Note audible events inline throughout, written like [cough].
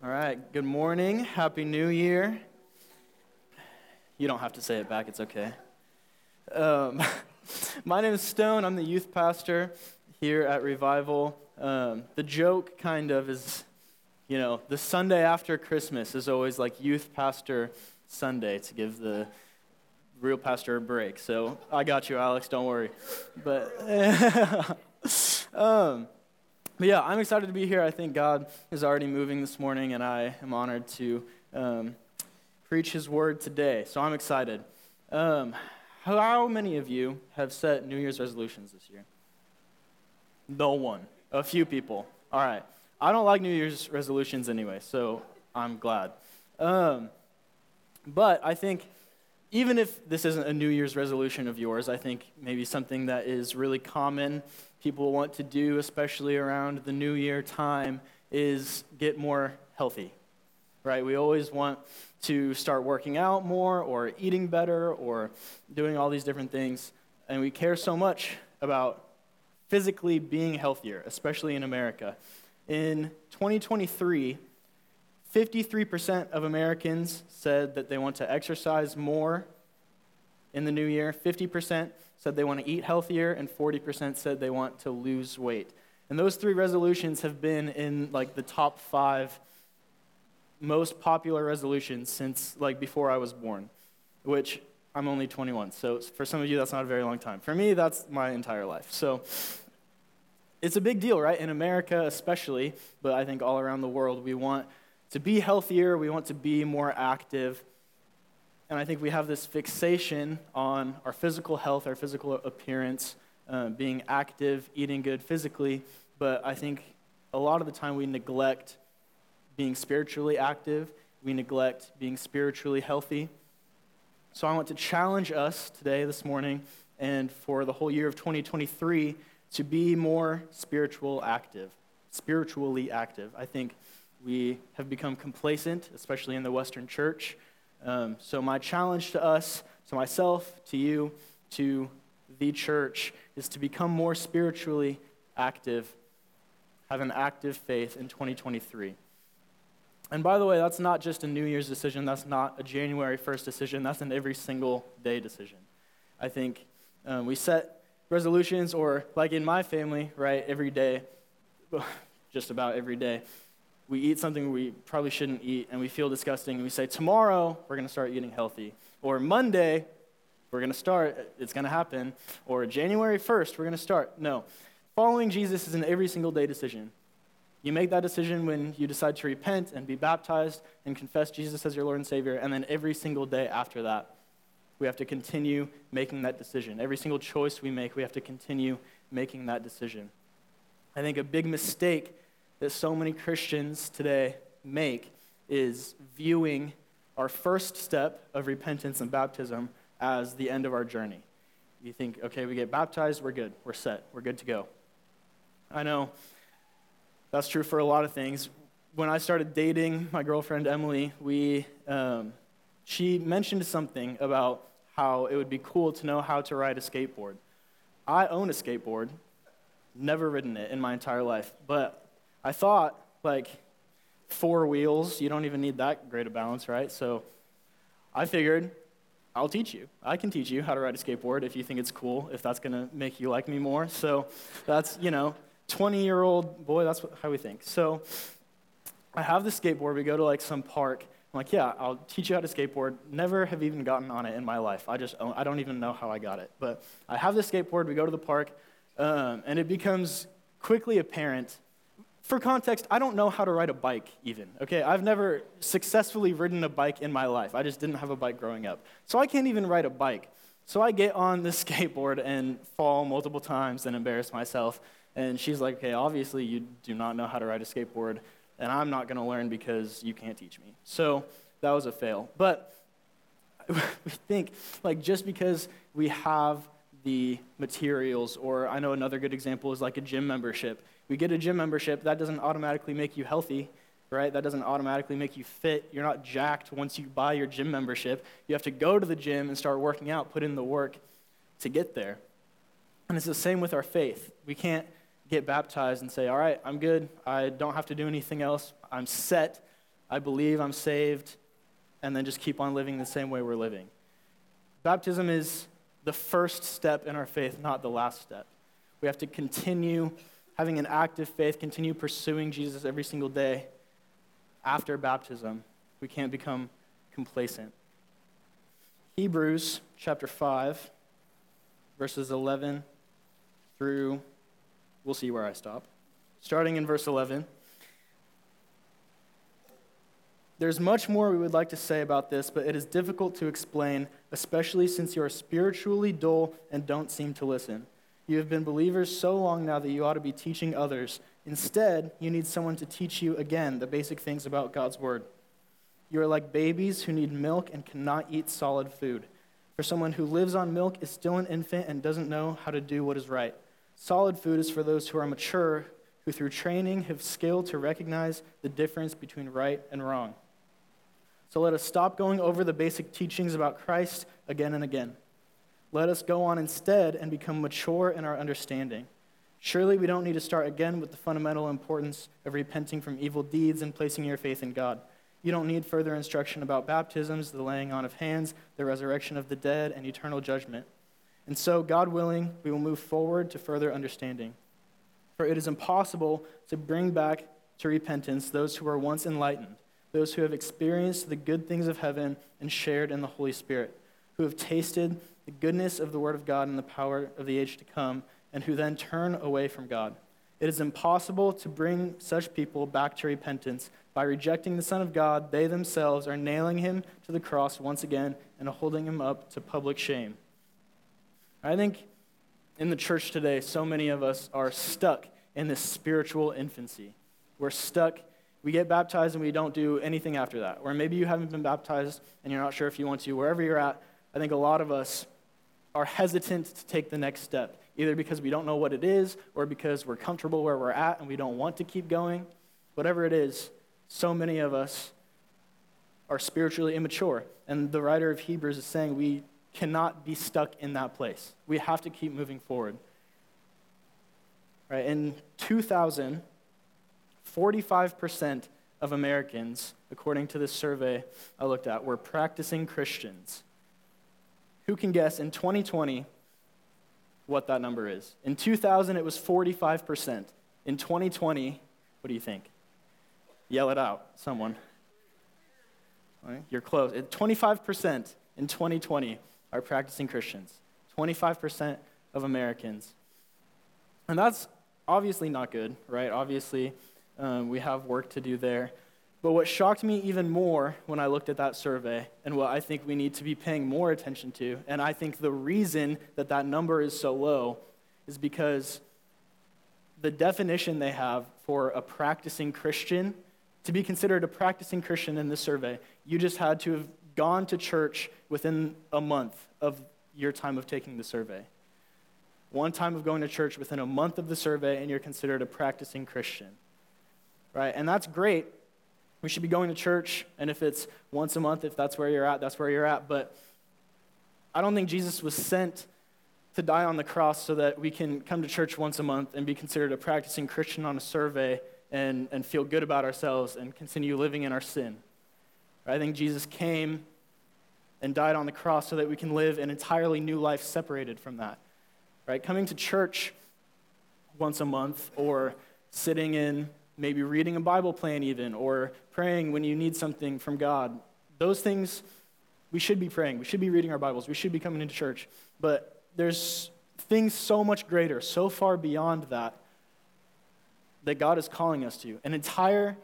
All right, good morning. Happy New Year. You don't have to say it back, it's okay. Um, [laughs] my name is Stone. I'm the youth pastor here at Revival. Um, the joke, kind of, is you know, the Sunday after Christmas is always like youth pastor Sunday to give the real pastor a break. So I got you, Alex, don't worry. But. [laughs] um, but yeah, I'm excited to be here. I think God is already moving this morning, and I am honored to um, preach His word today. So I'm excited. Um, how many of you have set New Year's resolutions this year? No one. A few people. All right. I don't like New Year's resolutions anyway, so I'm glad. Um, but I think even if this isn't a New Year's resolution of yours, I think maybe something that is really common people want to do, especially around the New Year time, is get more healthy, right? We always want to start working out more or eating better or doing all these different things. And we care so much about physically being healthier, especially in America. In 2023, 53% of Americans said that they want to exercise more in the new year. 50% said they want to eat healthier, and 40% said they want to lose weight. And those three resolutions have been in like the top five most popular resolutions since like before I was born, which I'm only 21. So for some of you, that's not a very long time. For me, that's my entire life. So it's a big deal, right? In America, especially, but I think all around the world, we want to be healthier, we want to be more active. And I think we have this fixation on our physical health, our physical appearance, uh, being active, eating good physically. But I think a lot of the time we neglect being spiritually active, we neglect being spiritually healthy. So I want to challenge us today, this morning, and for the whole year of 2023 to be more spiritual active, spiritually active. I think we have become complacent, especially in the Western church. Um, so, my challenge to us, to myself, to you, to the church, is to become more spiritually active, have an active faith in 2023. And by the way, that's not just a New Year's decision, that's not a January 1st decision, that's an every single day decision. I think um, we set resolutions, or like in my family, right, every day, [laughs] just about every day, we eat something we probably shouldn't eat and we feel disgusting and we say tomorrow we're going to start eating healthy. Or monday we're going to start it's going to happen. Or january 1st we're going to start. No. Following jesus is an every single day decision. You make that decision when you decide to repent and be baptized and confess jesus as your lord and savior and then every single day after that we have to continue making that decision. Every single choice we make we have to continue making that decision. I think a big mistake that so many Christians today make is viewing our first step of repentance and baptism as the end of our journey. You think, okay, we get baptized, we're good, we're set, we're good to go. I know that's true for a lot of things. When I started dating my girlfriend Emily, we, um, she mentioned something about how it would be cool to know how to ride a skateboard. I own a skateboard, never ridden it in my entire life, but I thought, like, four wheels, you don't even need that great a balance, right? So I figured, I'll teach you. I can teach you how to ride a skateboard if you think it's cool, if that's going to make you like me more. So that's, you know, 20 year old boy, that's how we think. So I have the skateboard. We go to like some park. I'm like, yeah, I'll teach you how to skateboard. Never have even gotten on it in my life. I just, I don't even know how I got it. But I have the skateboard. We go to the park, um, and it becomes quickly apparent for context, I don't know how to ride a bike even, okay? I've never successfully ridden a bike in my life. I just didn't have a bike growing up. So I can't even ride a bike. So I get on the [laughs] skateboard and fall multiple times and embarrass myself. And she's like, okay, obviously you do not know how to ride a skateboard, and I'm not gonna learn because you can't teach me. So that was a fail. But [laughs] we think, like, just because we have the materials, or I know another good example is like a gym membership we get a gym membership, that doesn't automatically make you healthy, right? That doesn't automatically make you fit. You're not jacked once you buy your gym membership. You have to go to the gym and start working out, put in the work to get there. And it's the same with our faith. We can't get baptized and say, all right, I'm good. I don't have to do anything else. I'm set. I believe I'm saved, and then just keep on living the same way we're living. Baptism is the first step in our faith, not the last step. We have to continue having an active faith, continue pursuing Jesus every single day after baptism. We can't become complacent. Hebrews chapter 5, verses 11 through, we'll see where I stop. Starting in verse 11. There's much more we would like to say about this, but it is difficult to explain, especially since you are spiritually dull and don't seem to listen. You have been believers so long now that you ought to be teaching others. Instead, you need someone to teach you again the basic things about God's Word. You are like babies who need milk and cannot eat solid food. For someone who lives on milk is still an infant and doesn't know how to do what is right. Solid food is for those who are mature, who through training have skill to recognize the difference between right and wrong. So let us stop going over the basic teachings about Christ again and again. Let us go on instead and become mature in our understanding. Surely we don't need to start again with the fundamental importance of repenting from evil deeds and placing your faith in God. You don't need further instruction about baptisms, the laying on of hands, the resurrection of the dead, and eternal judgment. And so, God willing, we will move forward to further understanding. For it is impossible to bring back to repentance those who were once enlightened those who have experienced the good things of heaven and shared in the Holy Spirit, who have tasted the goodness of the Word of God and the power of the age to come, and who then turn away from God. It is impossible to bring such people back to repentance. By rejecting the Son of God, they themselves are nailing him to the cross once again and holding him up to public shame. I think in the church today, so many of us are stuck in this spiritual infancy. We're stuck we get baptized and we don't do anything after that. Or maybe you haven't been baptized and you're not sure if you want to. Wherever you're at, I think a lot of us are hesitant to take the next step, either because we don't know what it is or because we're comfortable where we're at and we don't want to keep going. Whatever it is, so many of us are spiritually immature. And the writer of Hebrews is saying we cannot be stuck in that place. We have to keep moving forward. Right? In 2000, 45% of Americans, according to this survey I looked at, were practicing Christians. Who can guess in 2020 what that number is? In 2000, it was 45%. In 2020, what do you think? Yell it out, someone. You're close. 25% in 2020 are practicing Christians. 25% of Americans. And that's obviously not good, right? Obviously, um, we have work to do there. But what shocked me even more when I looked at that survey, and what I think we need to be paying more attention to, and I think the reason that that number is so low is because the definition they have for a practicing Christian, to be considered a practicing Christian in this survey, you just had to have gone to church within a month of your time of taking the survey. One time of going to church within a month of the survey, and you're considered a practicing Christian right? And that's great. We should be going to church, and if it's once a month, if that's where you're at, that's where you're at. But I don't think Jesus was sent to die on the cross so that we can come to church once a month and be considered a practicing Christian on a survey and, and feel good about ourselves and continue living in our sin. I think Jesus came and died on the cross so that we can live an entirely new life separated from that. Right? Coming to church once a month or sitting in maybe reading a Bible plan, even, or praying when you need something from God. Those things, we should be praying. We should be reading our Bibles. We should be coming into church. But there's things so much greater, so far beyond that, that God is calling us to. An entire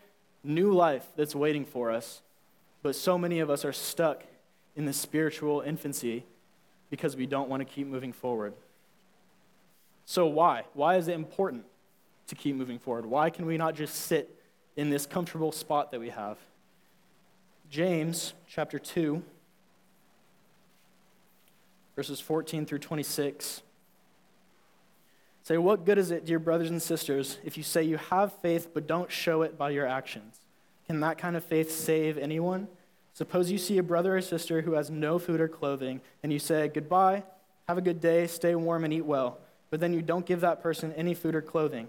new life that's waiting for us. But so many of us are stuck in this spiritual infancy because we don't want to keep moving forward. So, why? Why is it important? To keep moving forward? Why can we not just sit in this comfortable spot that we have? James chapter 2, verses 14 through 26 say, What good is it, dear brothers and sisters, if you say you have faith but don't show it by your actions? Can that kind of faith save anyone? Suppose you see a brother or sister who has no food or clothing, and you say, Goodbye, have a good day, stay warm, and eat well. But then you don't give that person any food or clothing.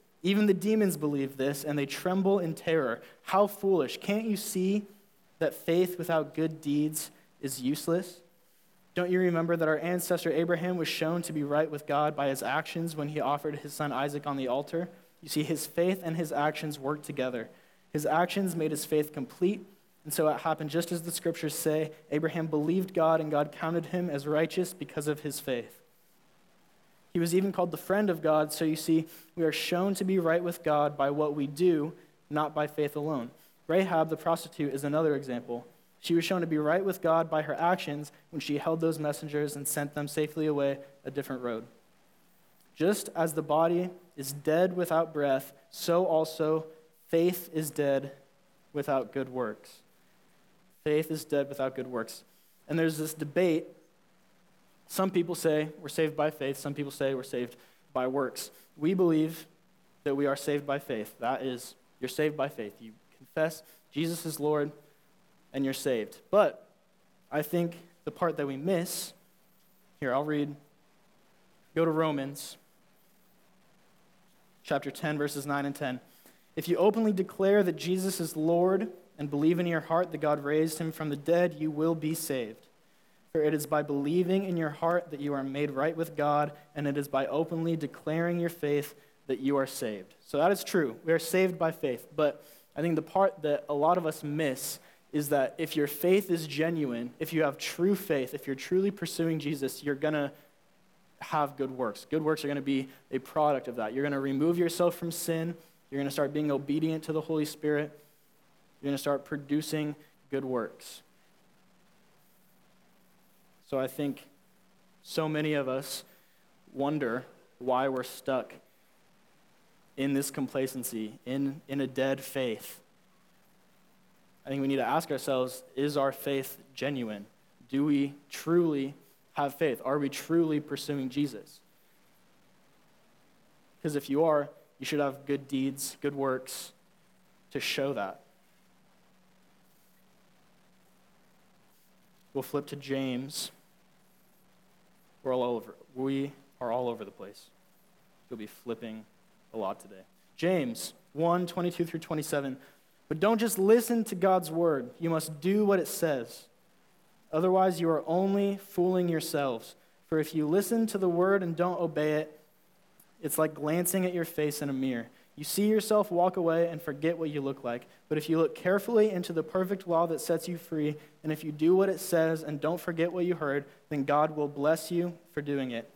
Even the demons believe this, and they tremble in terror. How foolish. Can't you see? that faith without good deeds is useless? Don't you remember that our ancestor Abraham was shown to be right with God by his actions when he offered his son Isaac on the altar? You see, his faith and his actions worked together. His actions made his faith complete, and so it happened just as the scriptures say Abraham believed God, and God counted him as righteous because of his faith. He was even called the friend of God, so you see, we are shown to be right with God by what we do, not by faith alone. Rahab the prostitute is another example. She was shown to be right with God by her actions when she held those messengers and sent them safely away a different road. Just as the body is dead without breath, so also faith is dead without good works. Faith is dead without good works. And there's this debate. Some people say we're saved by faith, some people say we're saved by works. We believe that we are saved by faith. That is, you're saved by faith. You confess Jesus is Lord, and you're saved. But I think the part that we miss here, I'll read. Go to Romans chapter 10, verses 9 and 10. If you openly declare that Jesus is Lord and believe in your heart that God raised him from the dead, you will be saved. For it is by believing in your heart that you are made right with God, and it is by openly declaring your faith that you are saved. So that is true. We are saved by faith. But I think the part that a lot of us miss is that if your faith is genuine, if you have true faith, if you're truly pursuing Jesus, you're going to have good works. Good works are going to be a product of that. You're going to remove yourself from sin. You're going to start being obedient to the Holy Spirit. You're going to start producing good works. So I think so many of us wonder why we're stuck in this complacency, in, in a dead faith. I think we need to ask ourselves is our faith genuine? Do we truly have faith? Are we truly pursuing Jesus? Because if you are, you should have good deeds, good works to show that. We'll flip to James. We're all over. We are all over the place. You'll be flipping a lot today. James 1 22 through 27. But don't just listen to God's word, you must do what it says. Otherwise, you are only fooling yourselves. For if you listen to the word and don't obey it, it's like glancing at your face in a mirror. You see yourself walk away and forget what you look like. But if you look carefully into the perfect law that sets you free, and if you do what it says and don't forget what you heard, then God will bless you for doing it.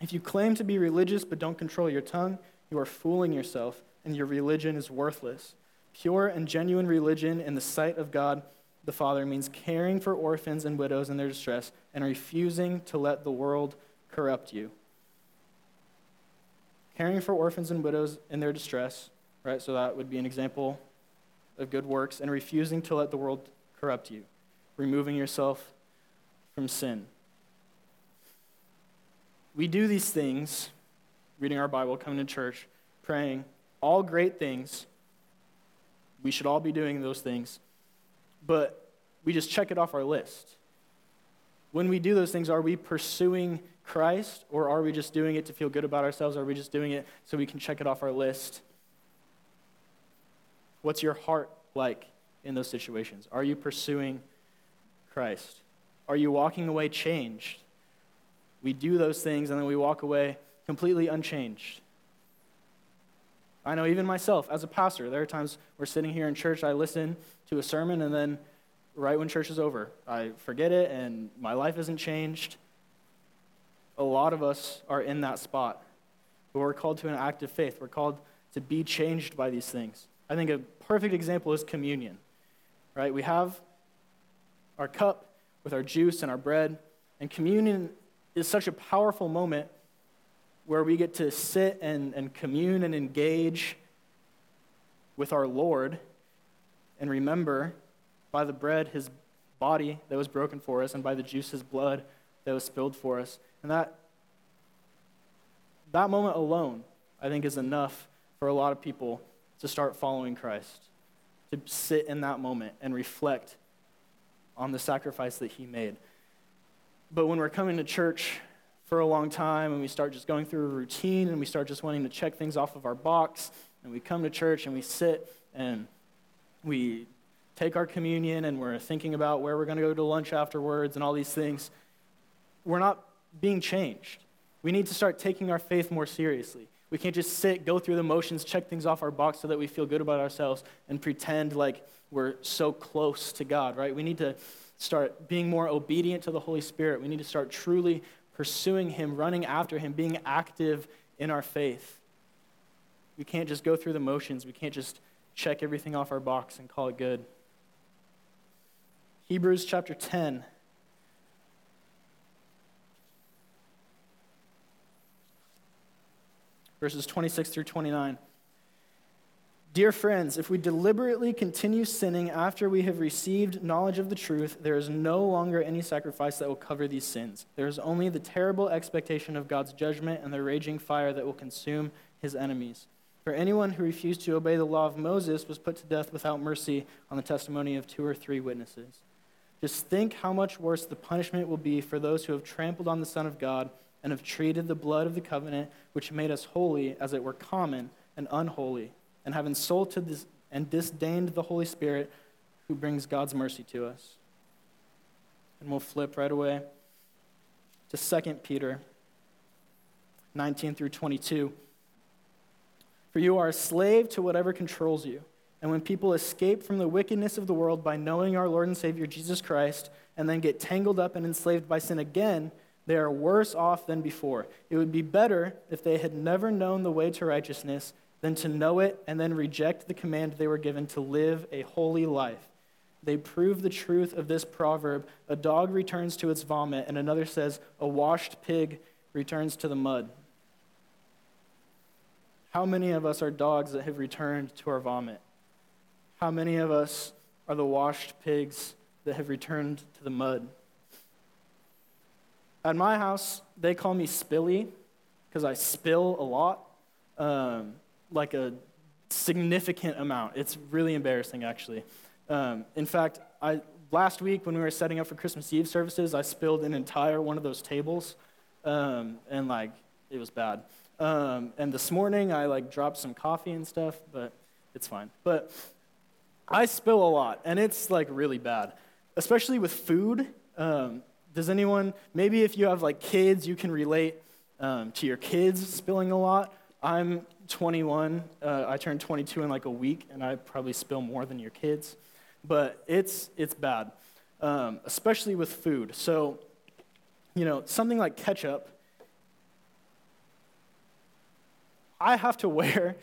If you claim to be religious but don't control your tongue, you are fooling yourself, and your religion is worthless. Pure and genuine religion in the sight of God the Father means caring for orphans and widows in their distress and refusing to let the world corrupt you. Caring for orphans and widows in their distress, right? So that would be an example of good works, and refusing to let the world corrupt you, removing yourself from sin. We do these things reading our Bible, coming to church, praying, all great things. We should all be doing those things. But we just check it off our list. When we do those things, are we pursuing Christ or are we just doing it to feel good about ourselves? Are we just doing it so we can check it off our list? What's your heart like in those situations? Are you pursuing Christ? Are you walking away changed? We do those things and then we walk away completely unchanged. I know even myself, as a pastor, there are times we're sitting here in church, I listen to a sermon, and then right when church is over, I forget it, and my life isn't changed. A lot of us are in that spot. But we're called to an act of faith. We're called to be changed by these things. I think a perfect example is communion. Right? We have our cup with our juice and our bread, and communion is such a powerful moment where we get to sit and, and commune and engage with our Lord and remember by the bread his, body that was broken for us and by the juice his blood that was spilled for us. And that, that moment alone, I think, is enough for a lot of people to start following Christ, to sit in that moment and reflect on the sacrifice that he made. But when we're coming to church for a long time and we start just going through a routine and we start just wanting to check things off of our box and we come to church and we sit and we take our communion and we're thinking about where we're going to go to lunch afterwards and all these things, we're not being changed. We need to start taking our faith more seriously. We can't just sit, go through the motions, check things off our box so that we feel good about ourselves and pretend like we're so close to God, right? We need to start being more obedient to the Holy Spirit. We need to start truly pursuing Him, running after Him, being active in our faith. We can't just go through the motions. We can't just check everything off our box and call it good. Hebrews chapter 10. Verses 26 through 29. Dear friends, if we deliberately continue sinning after we have received knowledge of the truth, there is no longer any sacrifice that will cover these sins. There is only the terrible expectation of God's judgment and the raging fire that will consume his enemies. For anyone who refused to obey the law of Moses was put to death without mercy on the testimony of two or three witnesses. Just think how much worse the punishment will be for those who have trampled on the Son of God and have treated the blood of the covenant, which made us holy, as it were common and unholy and have insulted this, and disdained the Holy Spirit who brings God's mercy to us. And we'll flip right away to 2 Peter 19 through 22. For you are a slave to whatever controls you. And when people escape from the wickedness of the world by knowing our Lord and Savior Jesus Christ, and then get tangled up and enslaved by sin again, they are worse off than before. It would be better if they had never known the way to righteousness than to know it and then reject the command they were given to live a holy life. They prove the truth of this proverb a dog returns to its vomit, and another says, a washed pig returns to the mud. How many of us are dogs that have returned to our vomit? How many of us are the washed pigs that have returned to the mud? At my house, they call me Spilly because I spill a lot. Um, like a significant amount. It's really embarrassing, actually. Um, in fact, I, last week when we were setting up for Christmas Eve services, I spilled an entire one of those tables, um, and like it was bad. Um, and this morning I like dropped some coffee and stuff, but it's fine. But I spill a lot, and it's like really bad, especially with food. Does anyone, maybe if you have like kids, you can relate um, to your kids spilling a lot. I'm 21. Uh, I turned 22 in like a week, and I probably spill more than your kids. But it's, it's bad, um, especially with food. So, you know, something like ketchup, I have to [laughs] wear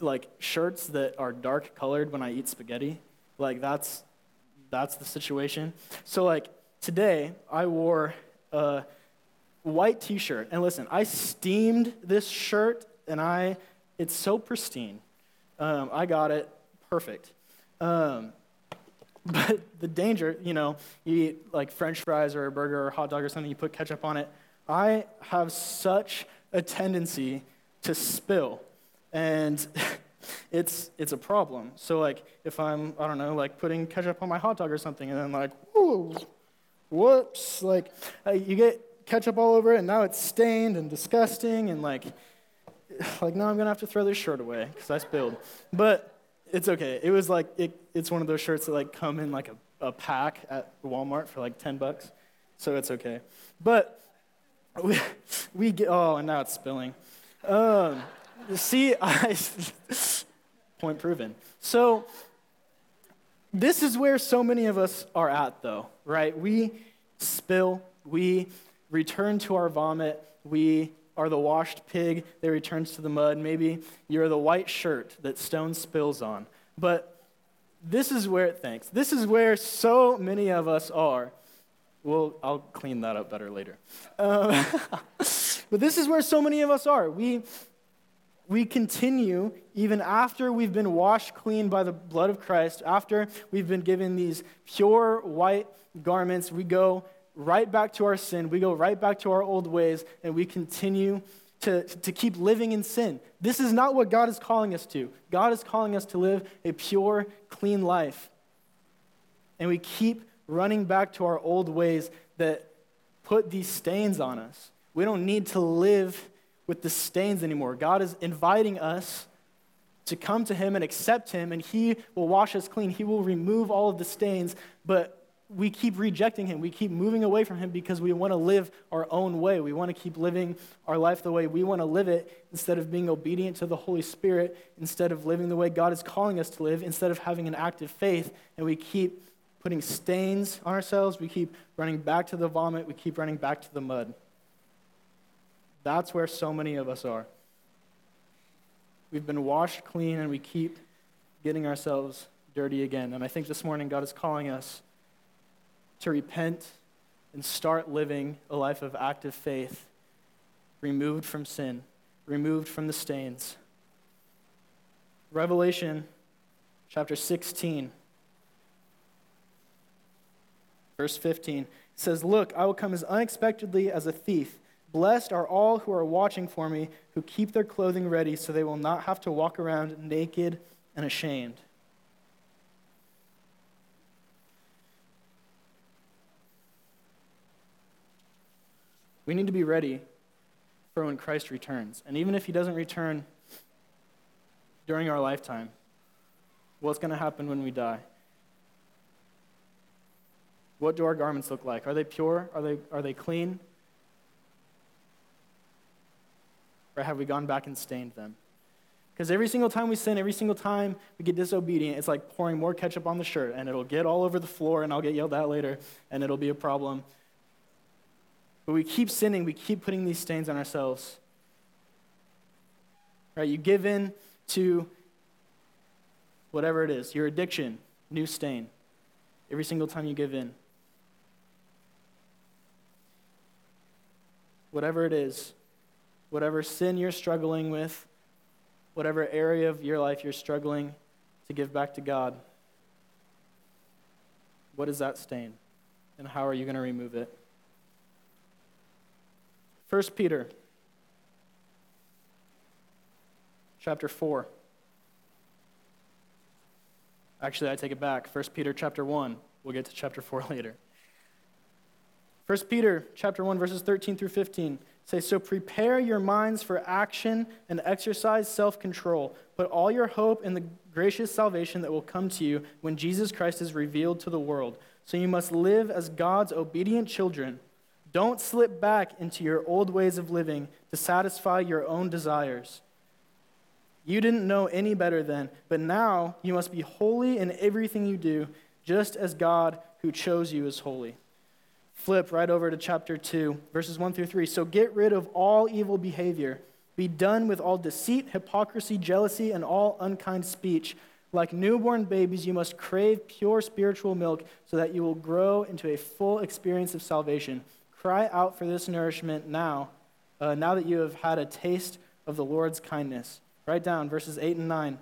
like shirts that are dark colored when I eat spaghetti. Like that's that's the situation. So like today I wore a white t-shirt and listen, I steamed this shirt and I, it's so pristine. Um, I got it perfect. Um, [laughs] but the danger, you know, you eat like French fries or a burger or a hot dog or something, you put ketchup on it. I have such a tendency to spill, and [laughs] it's it's a problem. So like, if I'm I don't know, like putting ketchup on my hot dog or something, and then like, whoo, whoops, like uh, you get ketchup all over it, and now it's stained and disgusting, and like [sighs] like, no, I'm to have to throw this shirt away because I spilled. But it's okay. It was like, it, it's one of those shirts that like come in like a, a pack at Walmart for like 10 bucks. So it's okay. But [laughs] we, we get, oh, and now it's spilling. Um, see, [laughs] I, [laughs] point proven. So this is where so many of us are at, though, right? We spill, we return to our vomit, we are the washed pig that returns to the mud. Maybe you're the white shirt that stone spills on. But this is where it thinks. This is where so many of us are. Well, I'll clean that up better later. Um, [laughs] but this is where so many of us are. We, we continue even after we've been washed clean by the blood of Christ, after we've been given these pure white garments, we go right back to our sin. We go right back to our old ways, and we continue to, to keep living in sin. This is not what God is calling us to. God is calling us to live a pure, clean life. And we keep running back to our old ways that put these stains on us. We don't need to live with the stains anymore. God is inviting us to come to Him and accept Him, and He will wash us clean. He will remove all of the stains, but we keep rejecting Him. We keep moving away from Him because we want to live our own way. We want to keep living our life the way we want to live it instead of being obedient to the Holy Spirit, instead of living the way God is calling us to live, instead of having an active faith, and we keep putting stains on ourselves. We keep running back to the vomit. We keep running back to the mud. That's where so many of us are. We've been washed clean and we keep getting ourselves dirty again. And I think this morning God is calling us to repent and start living a life of active faith, removed from sin, removed from the stains. Revelation chapter 16, verse 15 says, Look, I will come as unexpectedly as a thief. Blessed are all who are watching for me, who keep their clothing ready so they will not have to walk around naked and ashamed. We need to be ready for when Christ returns. And even if he doesn't return during our lifetime, what's going to happen when we die? What do our garments look like? Are they pure? Are they, are they clean? Or have we gone back and stained them? Because every single time we sin, every single time we get disobedient, it's like pouring more ketchup on the shirt, and it'll get all over the floor, and I'll get yelled at later, and it'll be a problem. But we keep sinning, we keep putting these stains on ourselves. Right? You give in to whatever it is, your addiction, new stain. Every single time you give in. Whatever it is, whatever sin you're struggling with, whatever area of your life you're struggling to give back to God, what is that stain? And how are you going to remove it? 1 Peter chapter 4. Actually, I take it back. 1 Peter chapter 1. We'll get to chapter 4 [laughs] later. 1 Peter chapter 1 verses 13 through 15 say so prepare your minds for action and exercise self-control. Put all your hope in the gracious salvation that will come to you when Jesus Christ is revealed to the world. So you must live as God's obedient children. Don't slip back into your old ways of living to satisfy your own desires. You didn't know any better then, but now you must be holy in everything you do, just as God who chose you is holy flip right over to chapter 2, verses 1 through 3. So get rid of all evil behavior. Be done with all deceit, hypocrisy, jealousy, and all unkind speech. Like newborn babies, you must crave pure spiritual milk so that you will grow into a full experience of salvation. Cry out for this nourishment now, uh, now that you have had a taste of the Lord's kindness. Write down verses 8 and 9.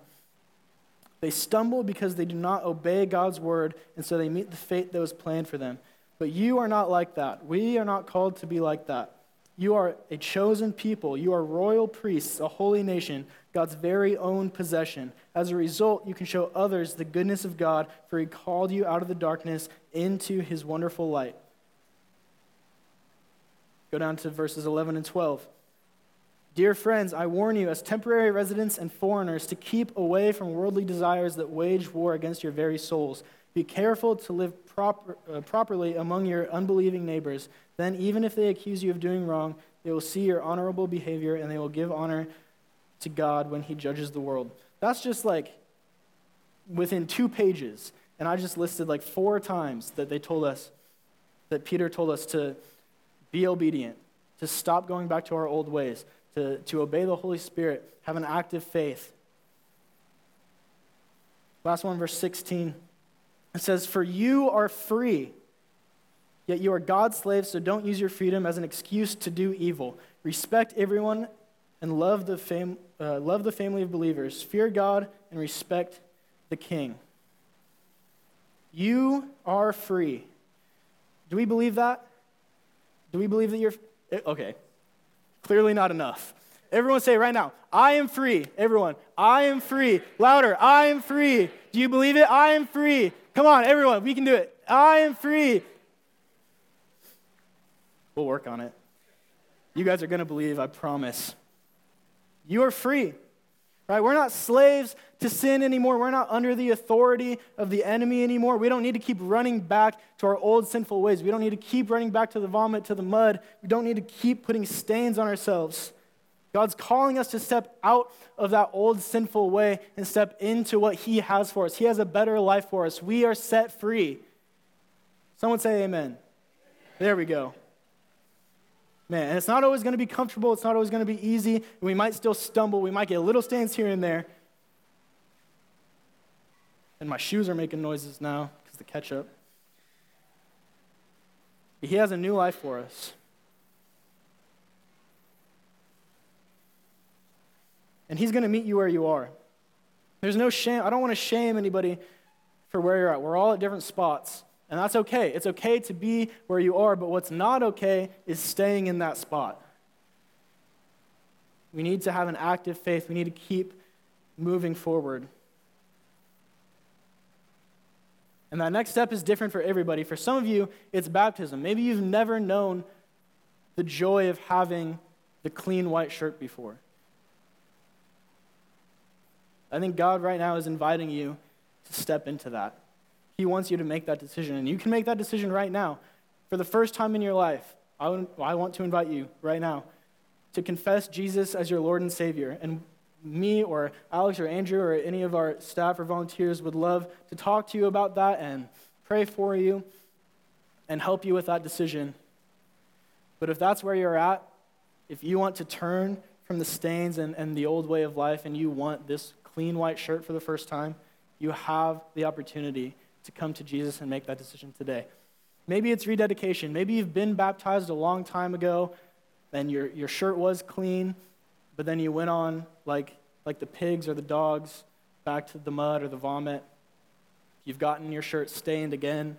They stumble because they do not obey God's word, and so they meet the fate that was planned for them. But you are not like that. We are not called to be like that. You are a chosen people. You are royal priests, a holy nation, God's very own possession. As a result, you can show others the goodness of God, for he called you out of the darkness into his wonderful light. Go down to verses 11 and 12. Dear friends, I warn you, as temporary residents and foreigners, to keep away from worldly desires that wage war against your very souls. Be careful to live proper, uh, properly among your unbelieving neighbors. Then, even if they accuse you of doing wrong, they will see your honorable behavior and they will give honor to God when He judges the world. That's just like within two pages. And I just listed like four times that they told us, that Peter told us to be obedient, to stop going back to our old ways, to, to obey the Holy Spirit, have an active faith. Last one, verse 16. It says, For you are free, yet you are God's slaves, so don't use your freedom as an excuse to do evil. Respect everyone and love the, fam- uh, love the family of believers. Fear God and respect the king. You are free. Do we believe that? Do we believe that you're. Eh, okay. Clearly not enough. Everyone say right now, I am free. Everyone, I am free. Louder, I am free. Do you believe it? I am free. Come on, everyone, we can do it. I am free. We'll work on it. You guys are going to believe, I promise. You are free. Right? We're not slaves to sin anymore. We're not under the authority of the enemy anymore. We don't need to keep running back to our old sinful ways. We don't need to keep running back to the vomit, to the mud. We don't need to keep putting stains on ourselves. God's calling us to step out of that old sinful way and step into what He has for us. He has a better life for us. We are set free. Someone say amen. There we go. Man, and it's not always going to be comfortable. It's not always going to be easy. We might still stumble. We might get little stains here and there. And my shoes are making noises now because the ketchup. He has a new life for us. And He's going to meet you where you are. There's no shame. I don't want to shame anybody for where you're at. We're all at different spots. And that's okay. It's okay to be where you are, but what's not okay is staying in that spot. We need to have an active faith. We need to keep moving forward. And that next step is different for everybody. For some of you, it's baptism. Maybe you've never known the joy of having the clean white shirt before. I think God right now is inviting you to step into that. He wants you to make that decision, and you can make that decision right now. For the first time in your life, I, want to invite you right now to confess Jesus as your Lord and Savior. And me or Alex or Andrew or any of our staff or volunteers would love to talk to you about that and pray for you and help you with that decision. But if that's where you're at, if you want to turn from the stains and, and the old way of life and you want this clean white shirt for the first time, you have the opportunity to come to Jesus and make that decision today. Maybe it's rededication. Maybe you've been baptized a long time ago and your, your shirt was clean, but then you went on like, like the pigs or the dogs back to the mud or the vomit. You've gotten your shirt stained again.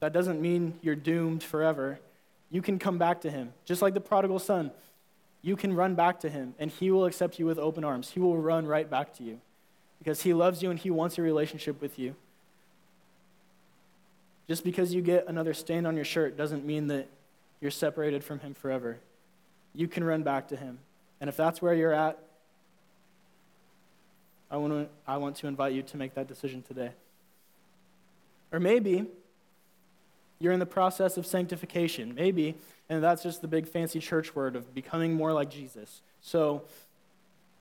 That doesn't mean you're doomed forever. You can come back to him, just like the prodigal son you can run back to him and he will accept you with open arms. He will run right back to you because he loves you and he wants a relationship with you. Just because you get another stain on your shirt doesn't mean that you're separated from him forever. You can run back to him. And if that's where you're at, I want to, I want to invite you to make that decision today. Or maybe you're in the process of sanctification. Maybe and that's just the big fancy church word of becoming more like Jesus. So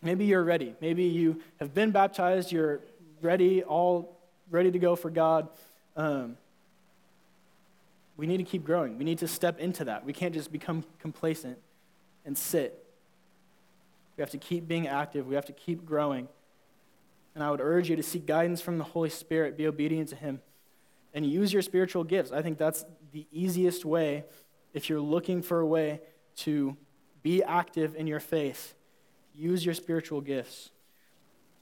maybe you're ready. Maybe you have been baptized, you're ready, all ready to go for God. Um, we need to keep growing. We need to step into that. We can't just become complacent and sit. We have to keep being active. We have to keep growing. And I would urge you to seek guidance from the Holy Spirit, be obedient to Him, and use your spiritual gifts. I think that's the easiest way if you're looking for a way to be active in your faith, use your spiritual gifts.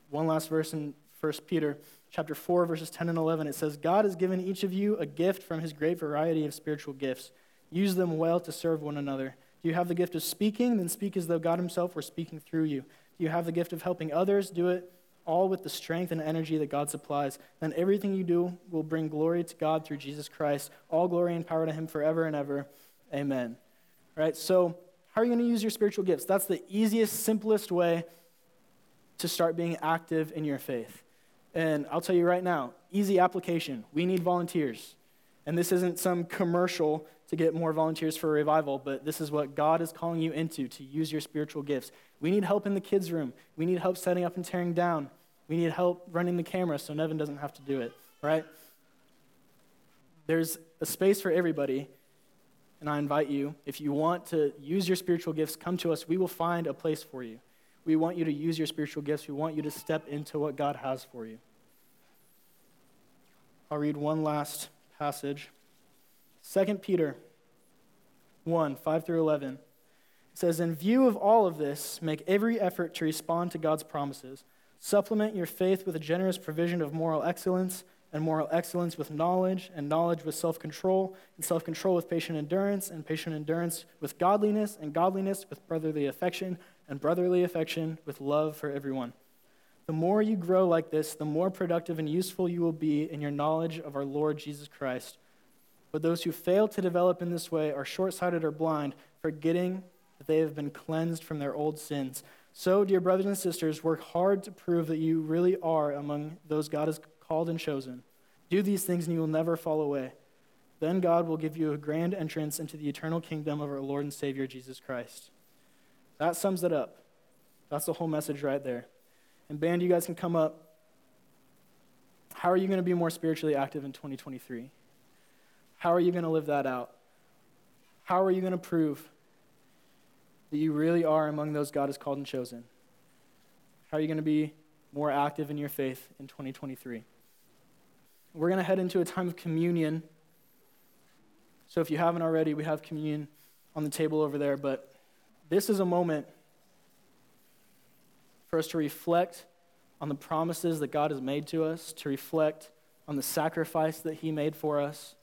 One last verse in 1 Peter chapter 4 verses 10 and 11 it says God has given each of you a gift from his great variety of spiritual gifts. Use them well to serve one another. Do you have the gift of speaking? Then speak as though God himself were speaking through you. Do you have the gift of helping others? Do it all with the strength and energy that God supplies. Then everything you do will bring glory to God through Jesus Christ. All glory and power to him forever and ever. Amen. Right? So, how are you going to use your spiritual gifts? That's the easiest, simplest way to start being active in your faith. And I'll tell you right now, easy application. We need volunteers. And this isn't some commercial to get more volunteers for revival, but this is what God is calling you into to use your spiritual gifts. We need help in the kids' room. We need help setting up and tearing down. We need help running the camera so Nevin doesn't have to do it, right? There's a space for everybody, and I invite you, if you want to use your spiritual gifts, come to us. We will find a place for you. We want you to use your spiritual gifts. We want you to step into what God has for you. I'll read one last passage 2 Peter 1 5 through 11. It says, In view of all of this, make every effort to respond to God's promises. Supplement your faith with a generous provision of moral excellence, and moral excellence with knowledge, and knowledge with self control, and self control with patient endurance, and patient endurance with godliness, and godliness with brotherly affection, and brotherly affection with love for everyone. The more you grow like this, the more productive and useful you will be in your knowledge of our Lord Jesus Christ. But those who fail to develop in this way are short sighted or blind, forgetting that they have been cleansed from their old sins. So, dear brothers and sisters, work hard to prove that you really are among those God has called and chosen. Do these things and you will never fall away. Then God will give you a grand entrance into the eternal kingdom of our Lord and Savior Jesus Christ. That sums it up. That's the whole message right there. And, band, you guys can come up. How are you going to be more spiritually active in 2023? How are you going to live that out? How are you going to prove that you really are among those God has called and chosen? How are you going to be more active in your faith in 2023? We're going to head into a time of communion. So if you haven't already, we have communion on the table over there. But this is a moment for us to reflect on the promises that God has made to us, to reflect on the sacrifice that He made for us,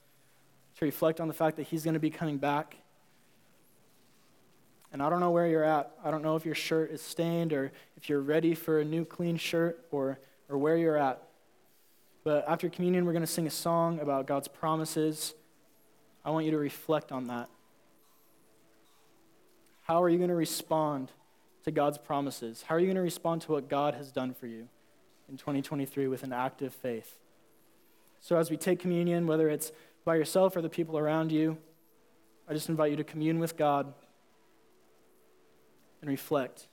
to reflect on the fact that He's going to be coming back. And I don't know where you're at. I don't know if your shirt is stained or if you're ready for a new clean shirt or, or where you're at. But after communion, we're going to sing a song about God's promises. I want you to reflect on that. How are you going to respond to God's promises? How are you going to respond to what God has done for you in 2023 with an active faith? So, as we take communion, whether it's by yourself or the people around you, I just invite you to commune with God and reflect.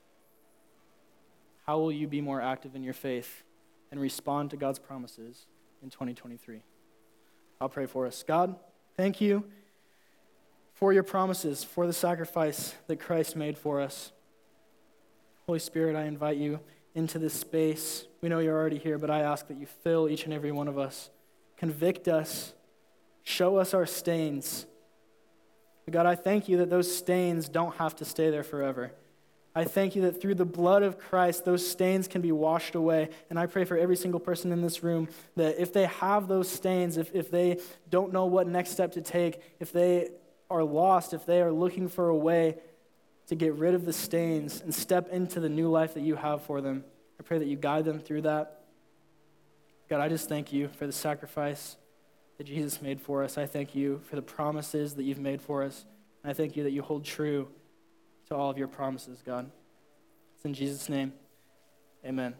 How will you be more active in your faith and respond to God's promises in 2023? I'll pray for us. God, thank you for your promises, for the sacrifice that Christ made for us. Holy Spirit, I invite you into this space. We know you're already here, but I ask that you fill each and every one of us. Convict us. Show us our stains. God, I thank you that those stains don't have to stay there forever. I thank you that through the blood of Christ, those stains can be washed away. And I pray for every single person in this room that if they have those stains, if, if they don't know what next step to take, if they are lost, if they are looking for a way to get rid of the stains and step into the new life that you have for them, I pray that you guide them through that. God, I just thank you for the sacrifice that Jesus made for us. I thank you for the promises that you've made for us. And I thank you that you hold true to all of your promises, God. It's in Jesus' name. Amen.